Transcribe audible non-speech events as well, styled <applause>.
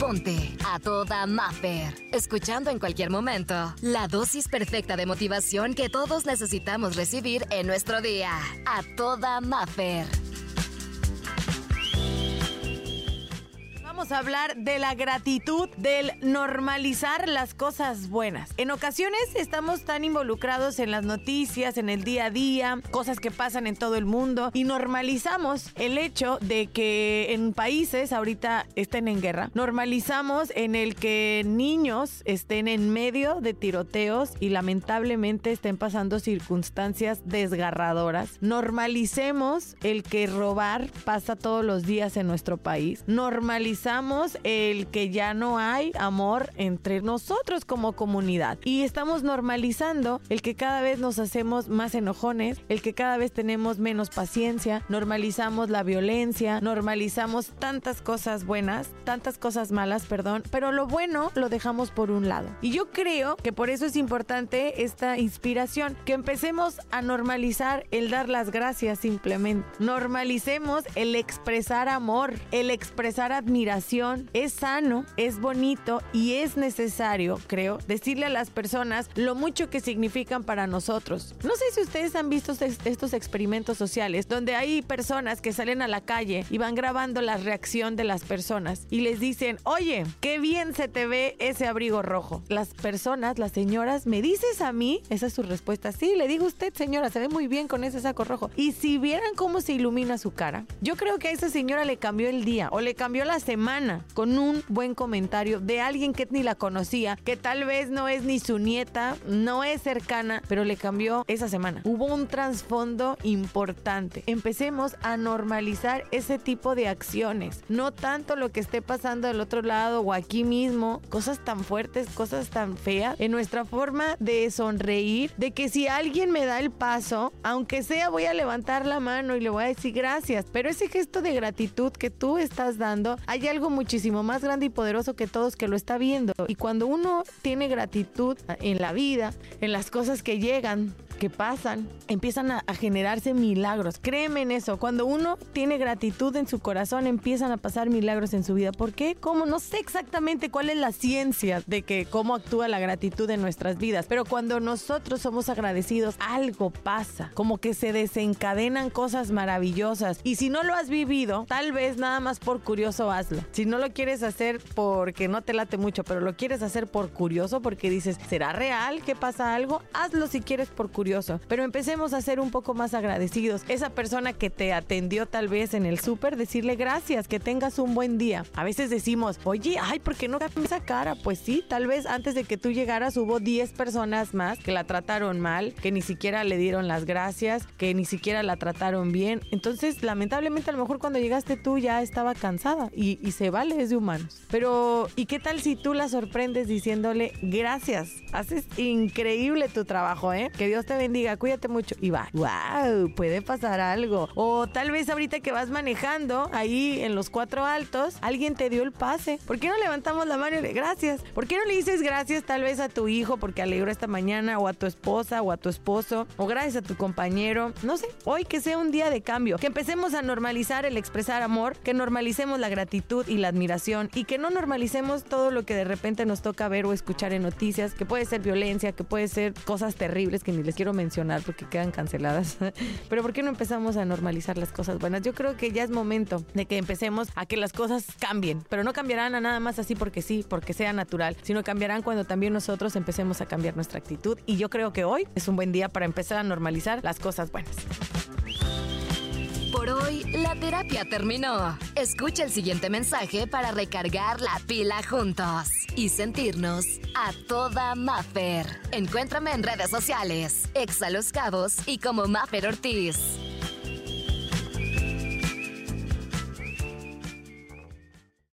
Ponte a toda Maffer. Escuchando en cualquier momento la dosis perfecta de motivación que todos necesitamos recibir en nuestro día. A toda Maffer. Vamos a hablar de la gratitud, del normalizar las cosas buenas. En ocasiones estamos tan involucrados en las noticias, en el día a día, cosas que pasan en todo el mundo y normalizamos el hecho de que en países ahorita estén en guerra. Normalizamos en el que niños estén en medio de tiroteos y lamentablemente estén pasando circunstancias desgarradoras. Normalicemos el que robar pasa todos los días en nuestro país. Normalizamos el que ya no hay amor entre nosotros como comunidad. Y estamos normalizando el que cada vez nos hacemos más enojones, el que cada vez tenemos menos paciencia, normalizamos la violencia, normalizamos tantas cosas buenas, tantas cosas malas, perdón, pero lo bueno lo dejamos por un lado. Y yo creo que por eso es importante esta inspiración, que empecemos a normalizar el dar las gracias simplemente. Normalicemos el expresar amor, el expresar admiración es sano, es bonito y es necesario, creo, decirle a las personas lo mucho que significan para nosotros. No sé si ustedes han visto estos experimentos sociales donde hay personas que salen a la calle y van grabando la reacción de las personas y les dicen, oye, qué bien se te ve ese abrigo rojo. Las personas, las señoras, ¿me dices a mí? Esa es su respuesta. Sí, le digo a usted, señora, se ve muy bien con ese saco rojo. Y si vieran cómo se ilumina su cara, yo creo que a esa señora le cambió el día o le cambió la semana con un buen comentario de alguien que ni la conocía, que tal vez no es ni su nieta, no es cercana, pero le cambió esa semana. Hubo un trasfondo importante. Empecemos a normalizar ese tipo de acciones, no tanto lo que esté pasando del otro lado o aquí mismo, cosas tan fuertes, cosas tan feas, en nuestra forma de sonreír, de que si alguien me da el paso, aunque sea voy a levantar la mano y le voy a decir gracias, pero ese gesto de gratitud que tú estás dando, hay algo muchísimo más grande y poderoso que todos que lo está viendo. Y cuando uno tiene gratitud en la vida, en las cosas que llegan, que pasan, empiezan a, generarse milagros. Créeme en eso. Cuando uno tiene gratitud en su corazón, empiezan a pasar milagros en su vida. ¿Por qué? ¿Cómo? No sé exactamente cuál es la ciencia de que cómo actúa la gratitud en nuestras vidas. Pero cuando nosotros somos agradecidos, algo pasa. Como que se desencadenan cosas maravillosas. Y si no lo has vivido, tal vez nada más por curioso hazlo. Si no lo quieres hacer porque no te late mucho, pero lo quieres hacer por curioso, porque dices, ¿será real que pasa algo? Hazlo si quieres por curioso pero empecemos a ser un poco más agradecidos. Esa persona que te atendió tal vez en el súper, decirle gracias, que tengas un buen día. A veces decimos, oye, ay, ¿por qué no esa cara? Pues sí, tal vez antes de que tú llegaras hubo 10 personas más que la trataron mal, que ni siquiera le dieron las gracias, que ni siquiera la trataron bien. Entonces, lamentablemente, a lo mejor cuando llegaste tú ya estaba cansada y, y se vale, es de humanos. Pero, ¿y qué tal si tú la sorprendes diciéndole gracias? Haces increíble tu trabajo, ¿eh? Que Dios te bendiga, cuídate mucho. Y va, wow, puede pasar algo. O tal vez ahorita que vas manejando ahí en los cuatro altos, alguien te dio el pase. ¿Por qué no levantamos la mano y le gracias? ¿Por qué no le dices gracias tal vez a tu hijo porque alegró esta mañana o a tu esposa o a tu esposo o gracias a tu compañero? No sé, hoy que sea un día de cambio, que empecemos a normalizar el expresar amor, que normalicemos la gratitud y la admiración y que no normalicemos todo lo que de repente nos toca ver o escuchar en noticias, que puede ser violencia, que puede ser cosas terribles que ni les quiero mencionar porque quedan canceladas. <laughs> Pero ¿por qué no empezamos a normalizar las cosas buenas? Yo creo que ya es momento de que empecemos a que las cosas cambien, pero no cambiarán a nada más así porque sí, porque sea natural, sino cambiarán cuando también nosotros empecemos a cambiar nuestra actitud. Y yo creo que hoy es un buen día para empezar a normalizar las cosas buenas. Por hoy, la terapia terminó. Escucha el siguiente mensaje para recargar la pila juntos y sentirnos a toda Maffer. Encuéntrame en redes sociales, Exa Los Cabos y como Maffer Ortiz.